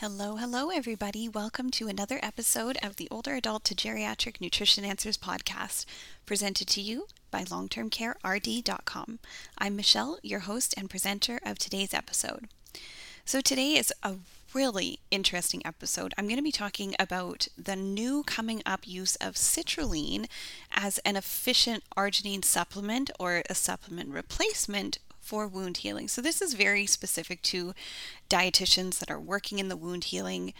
Hello, hello, everybody. Welcome to another episode of the Older Adult to Geriatric Nutrition Answers podcast, presented to you by longtermcarerd.com. I'm Michelle, your host and presenter of today's episode. So, today is a really interesting episode. I'm going to be talking about the new coming up use of citrulline as an efficient arginine supplement or a supplement replacement for wound healing. So, this is very specific to dietitians that are working in the wound healing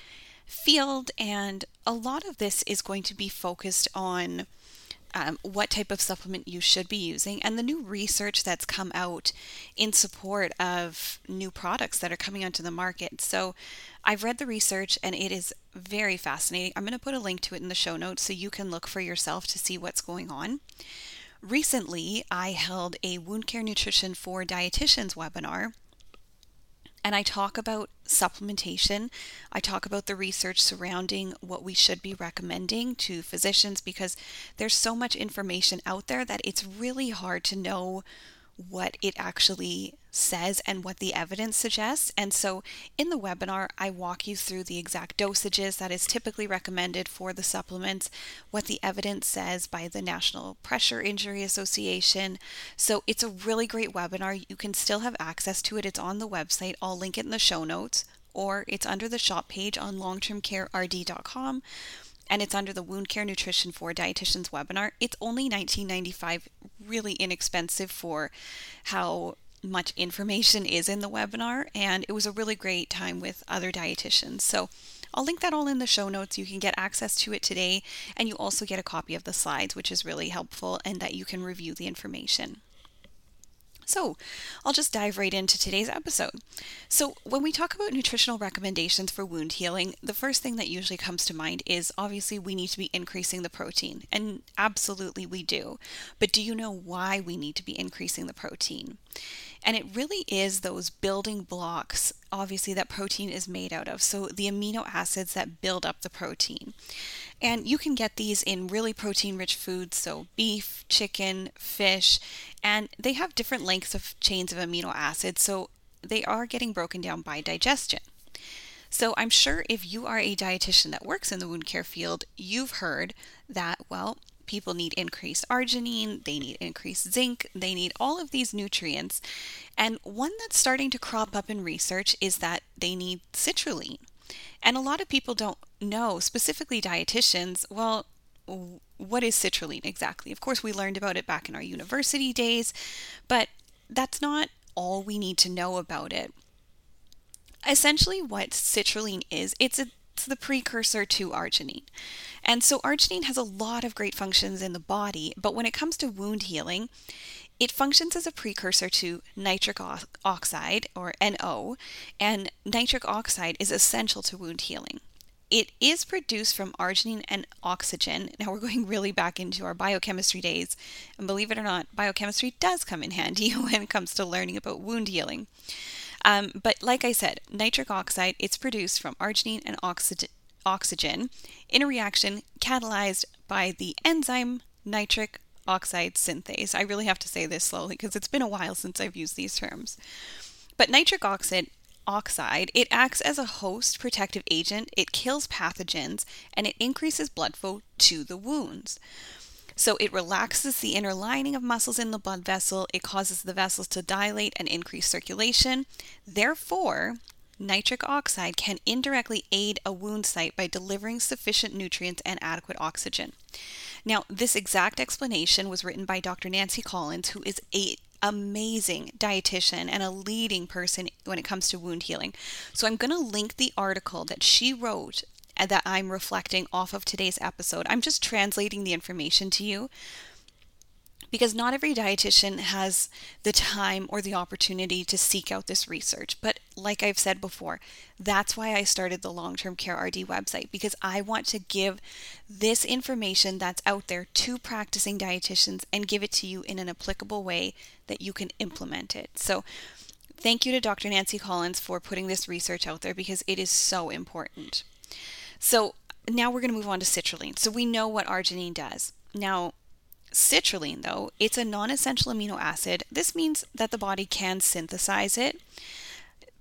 field, and a lot of this is going to be focused on. Um, what type of supplement you should be using, and the new research that's come out in support of new products that are coming onto the market. So, I've read the research and it is very fascinating. I'm going to put a link to it in the show notes so you can look for yourself to see what's going on. Recently, I held a wound care nutrition for dietitians webinar and I talk about supplementation. I talk about the research surrounding what we should be recommending to physicians because there's so much information out there that it's really hard to know what it actually says and what the evidence suggests. And so in the webinar, I walk you through the exact dosages that is typically recommended for the supplements, what the evidence says by the National Pressure Injury Association. So it's a really great webinar. You can still have access to it. It's on the website. I'll link it in the show notes or it's under the shop page on longtermcarerd.com and it's under the Wound Care Nutrition for Dietitians webinar. It's only $19.95, really inexpensive for how much information is in the webinar, and it was a really great time with other dietitians. So I'll link that all in the show notes. You can get access to it today, and you also get a copy of the slides, which is really helpful, and that you can review the information. So, I'll just dive right into today's episode. So, when we talk about nutritional recommendations for wound healing, the first thing that usually comes to mind is obviously we need to be increasing the protein, and absolutely we do. But do you know why we need to be increasing the protein? And it really is those building blocks, obviously, that protein is made out of. So, the amino acids that build up the protein. And you can get these in really protein rich foods, so beef, chicken, fish, and they have different lengths of chains of amino acids, so they are getting broken down by digestion. So I'm sure if you are a dietitian that works in the wound care field, you've heard that, well, people need increased arginine, they need increased zinc, they need all of these nutrients. And one that's starting to crop up in research is that they need citrulline. And a lot of people don't know, specifically dietitians, well, what is citrulline exactly? Of course, we learned about it back in our university days, but that's not all we need to know about it. Essentially, what citrulline is, it's a it's the precursor to arginine. And so arginine has a lot of great functions in the body, but when it comes to wound healing, it functions as a precursor to nitric oxide or NO, and nitric oxide is essential to wound healing. It is produced from arginine and oxygen. Now we're going really back into our biochemistry days, and believe it or not, biochemistry does come in handy when it comes to learning about wound healing. Um, but like I said, nitric oxide, it's produced from arginine and oxygen, oxygen in a reaction catalyzed by the enzyme nitric oxide synthase. I really have to say this slowly because it's been a while since I've used these terms. But nitric oxide oxide, it acts as a host protective agent, it kills pathogens, and it increases blood flow to the wounds. So it relaxes the inner lining of muscles in the blood vessel, it causes the vessels to dilate and increase circulation. Therefore, nitric oxide can indirectly aid a wound site by delivering sufficient nutrients and adequate oxygen. Now, this exact explanation was written by Dr. Nancy Collins, who is a amazing dietitian and a leading person when it comes to wound healing. So I'm going to link the article that she wrote Uh, that I'm reflecting off of today's episode. I'm just translating the information to you because not every dietitian has the time or the opportunity to seek out this research. But like I've said before, that's why I started the Long Term Care RD website because I want to give this information that's out there to practicing dietitians and give it to you in an applicable way that you can implement it. So, thank you to Dr. Nancy Collins for putting this research out there because it is so important. So, now we're going to move on to citrulline. So, we know what arginine does. Now, Citrulline, though, it's a non essential amino acid. This means that the body can synthesize it,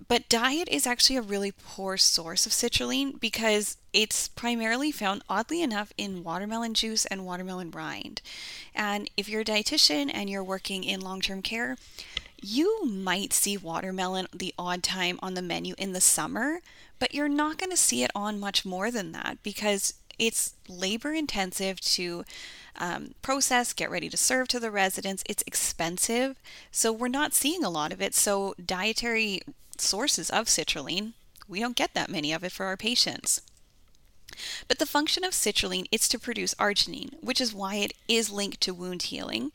But diet is actually a really poor source of citrulline because it's primarily found, oddly enough, in watermelon juice and watermelon rind. And if you're a dietitian and you're working in long term care, you might see watermelon the odd time on the menu in the summer, but you're not going to see it on much more than that because it's labor intensive to um, process, get ready to serve to the residents. It's expensive, so we're not seeing a lot of it. So, dietary sources of citrulline, we don't get that many of it for our patients. But the function of citrulline is to produce arginine, which is why it is linked to wound healing.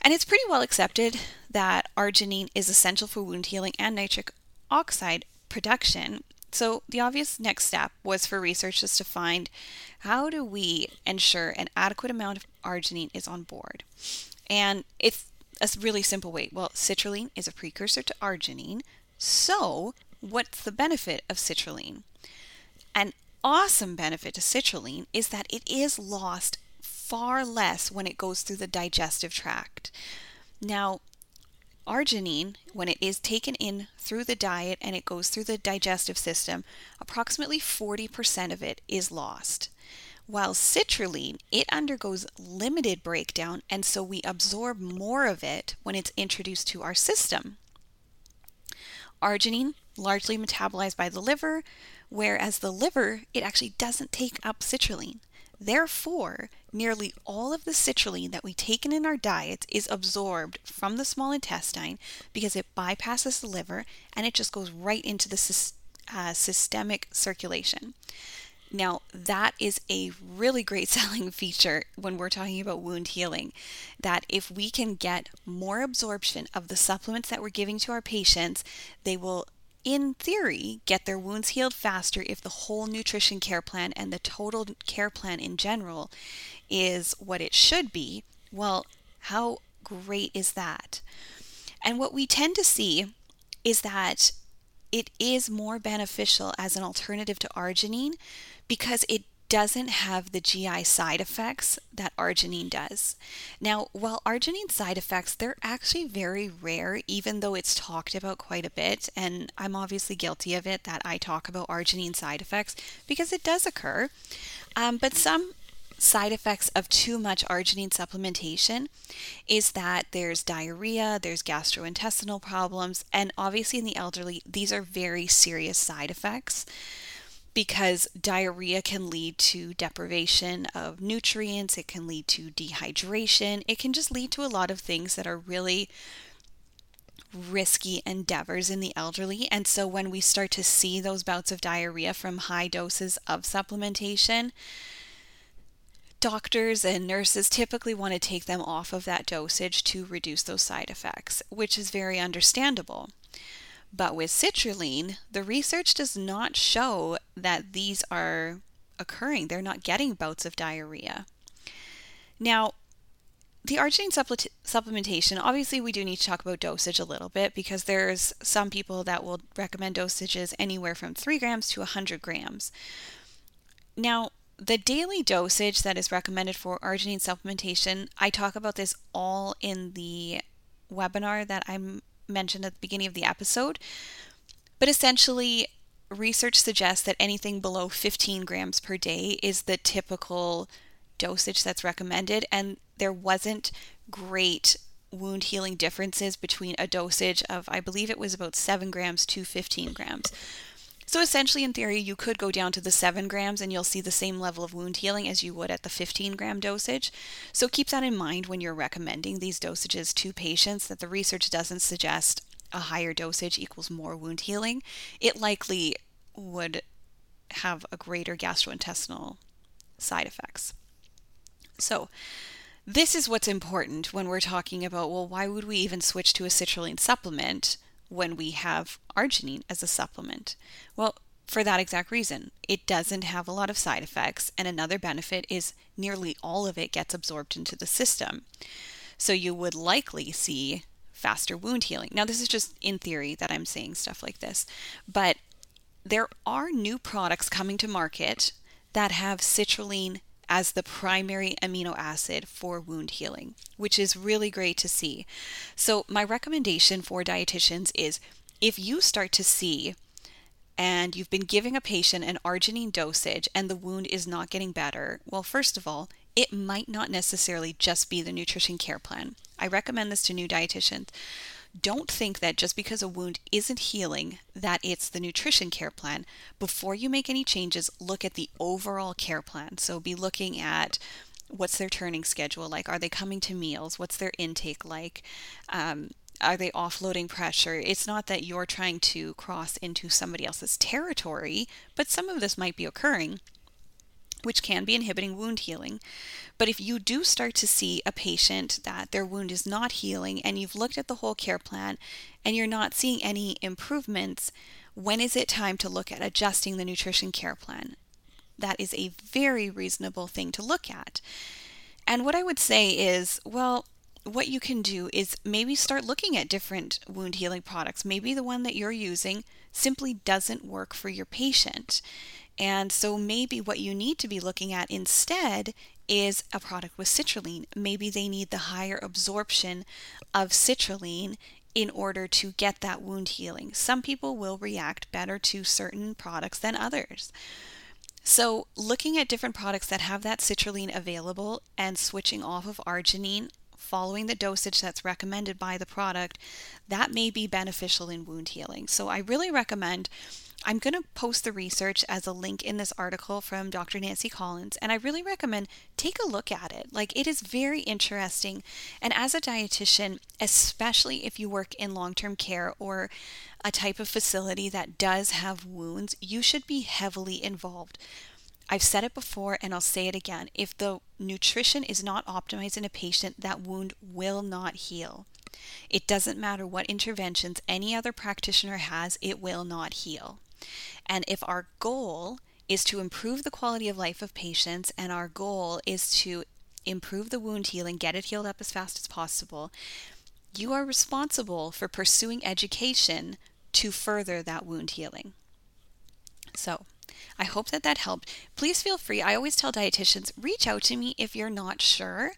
And it's pretty well accepted that arginine is essential for wound healing and nitric oxide production. So the obvious next step was for researchers to find how do we ensure an adequate amount of arginine is on board. And it's a really simple way. Well, citrulline is a precursor to arginine. So, what's the benefit of citrulline? An awesome benefit to citrulline is that it is lost far less when it goes through the digestive tract. Now, arginine, when it is taken in through the diet and it goes through the digestive system, approximately 40% of it is lost. While citrulline, it undergoes limited breakdown, and so we absorb more of it when it's introduced to our system. Arginine, largely metabolized by the liver, whereas the liver, it actually doesn't take up citrulline. Therefore, nearly all of the citrulline that we take in in our diets is absorbed from the small intestine because it bypasses the liver and it just goes right into the uh, systemic circulation. Now, that is a really great selling feature when we're talking about wound healing. That if we can get more absorption of the supplements that we're giving to our patients, they will in theory, get their wounds healed faster if the whole nutrition care plan and the total care plan in general is what it should be. Well, how great is that? And what we tend to see is that it is more beneficial as an alternative to arginine because it doesn't have the GI side effects that arginine does. Now, while arginine side effects, they're actually very rare, even though it's talked about quite a bit. And I'm obviously guilty of it that I talk about arginine side effects because it does occur. Um, but some side effects of too much arginine supplementation is that there's diarrhea, there's gastrointestinal problems, and obviously in the elderly, these are very serious side effects because diarrhea can lead to deprivation of nutrients, it can lead to dehydration, it can just lead to a lot of things that are really risky endeavors in the elderly. And so when we start to see those bouts of diarrhea from high doses of supplementation, doctors and nurses typically want to take them off of that dosage to reduce those side effects, which is very understandable. But with citrulline, the research does not show that these are occurring. They're not getting bouts of diarrhea. Now, the arginine supplementation, obviously, we do need to talk about dosage a little bit because there's some people that will recommend dosages anywhere from 3 grams to 100 grams. Now, the daily dosage that is recommended for arginine supplementation, I talk about this all in the webinar that I'm mentioned at the beginning of the episode. But essentially, research suggests that anything below 15 grams per day is the typical dosage that's recommended, and there wasn't great wound healing differences between a dosage of, I believe it was about 7 grams to 15 grams. So essentially, in theory, you could go down to the 7 grams and you'll see the same level of wound healing as you would at the 15 gram dosage. So keep that in mind when you're recommending these dosages to patients that the research doesn't suggest a higher dosage equals more wound healing. It likely would have a greater gastrointestinal side effects. So, this is what's important when we're talking about well, why would we even switch to a citrulline supplement? When we have arginine as a supplement? Well, for that exact reason. It doesn't have a lot of side effects, and another benefit is nearly all of it gets absorbed into the system. So you would likely see faster wound healing. Now, this is just in theory that I'm saying stuff like this, but there are new products coming to market that have citrulline as the primary amino acid for wound healing, which is really great to see. So, my recommendation for dietitians is if you start to see and you've been giving a patient an arginine dosage and the wound is not getting better, well, first of all, it might not necessarily just be the nutrition care plan. I recommend this to new dietitians. Don't think that just because a wound isn't healing that it's the nutrition care plan. Before you make any changes, look at the overall care plan. So be looking at what's their turning schedule like? Are they coming to meals? What's their intake like? Um, are they offloading pressure? It's not that you're trying to cross into somebody else's territory, but some of this might be occurring, which can be inhibiting wound healing. But if you do start to see a patient that their wound is not healing and you've looked at the whole care plan and you're not seeing any improvements, when is it time to look at adjusting the nutrition care plan? That is a very reasonable thing to look at. And what I would say is, well, what you can do is maybe start looking at different wound healing products. Maybe the one that you're using simply doesn't work for your patient. And so maybe what you need to be looking at instead is a product with citrulline. Maybe they need the higher absorption of citrulline in order to get that wound healing. Some people will react better to certain products than others. So, looking at different products that have that citrulline available and switching off of arginine following the dosage that's recommended by the product, that may be beneficial in wound healing. So I really recommend. I'm going to post the research as a link in this article from Dr. Nancy Collins, and I really recommend take a look at it. Like, it is very interesting. And as a dietitian, especially if you work in long term care or a type of facility that does have wounds, you should be heavily involved I've said it before and I'll say it again. If the nutrition is not optimized in a patient, that wound will not heal. It doesn't matter what interventions any other practitioner has, it will not heal. And if our goal is to improve the quality of life of patients and our goal is to improve the wound healing, get it healed up as fast as possible, you are responsible for pursuing education to further that wound healing. So, I hope that that helped. Please feel free. I always tell dietitians reach out to me if you're not sure,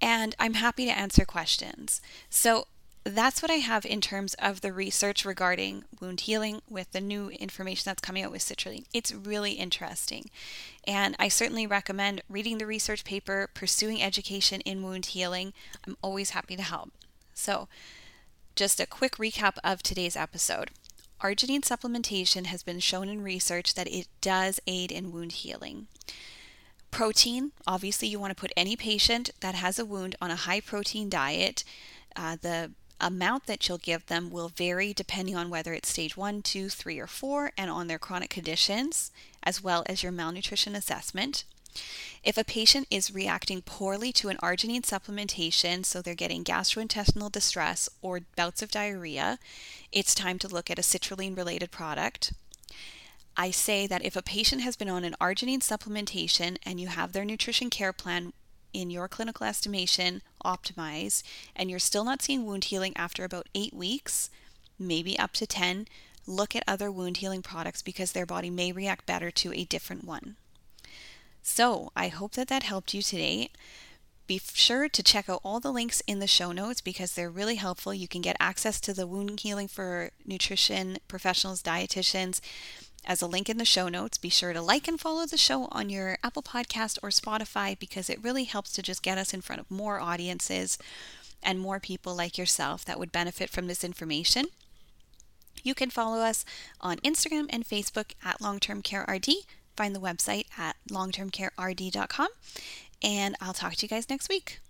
and I'm happy to answer questions. So, that's what I have in terms of the research regarding wound healing with the new information that's coming out with citrulline. It's really interesting. And I certainly recommend reading the research paper, pursuing education in wound healing. I'm always happy to help. So, just a quick recap of today's episode. Arginine supplementation has been shown in research that it does aid in wound healing. Protein, obviously, you want to put any patient that has a wound on a high protein diet. Uh, the amount that you'll give them will vary depending on whether it's stage one, two, three, or four, and on their chronic conditions, as well as your malnutrition assessment. If a patient is reacting poorly to an arginine supplementation, so they're getting gastrointestinal distress or bouts of diarrhea, it's time to look at a citrulline related product. I say that if a patient has been on an arginine supplementation and you have their nutrition care plan in your clinical estimation optimized and you're still not seeing wound healing after about eight weeks, maybe up to 10, look at other wound healing products because their body may react better to a different one. So I hope that that helped you today. Be sure to check out all the links in the show notes because they're really helpful. You can get access to the wound healing for nutrition professionals, dietitians as a link in the show notes. Be sure to like and follow the show on your Apple Podcast or Spotify because it really helps to just get us in front of more audiences and more people like yourself that would benefit from this information. You can follow us on Instagram and Facebook at Long Term Care RD find the website at longtermcarerd.com. And I'll talk to you guys next week.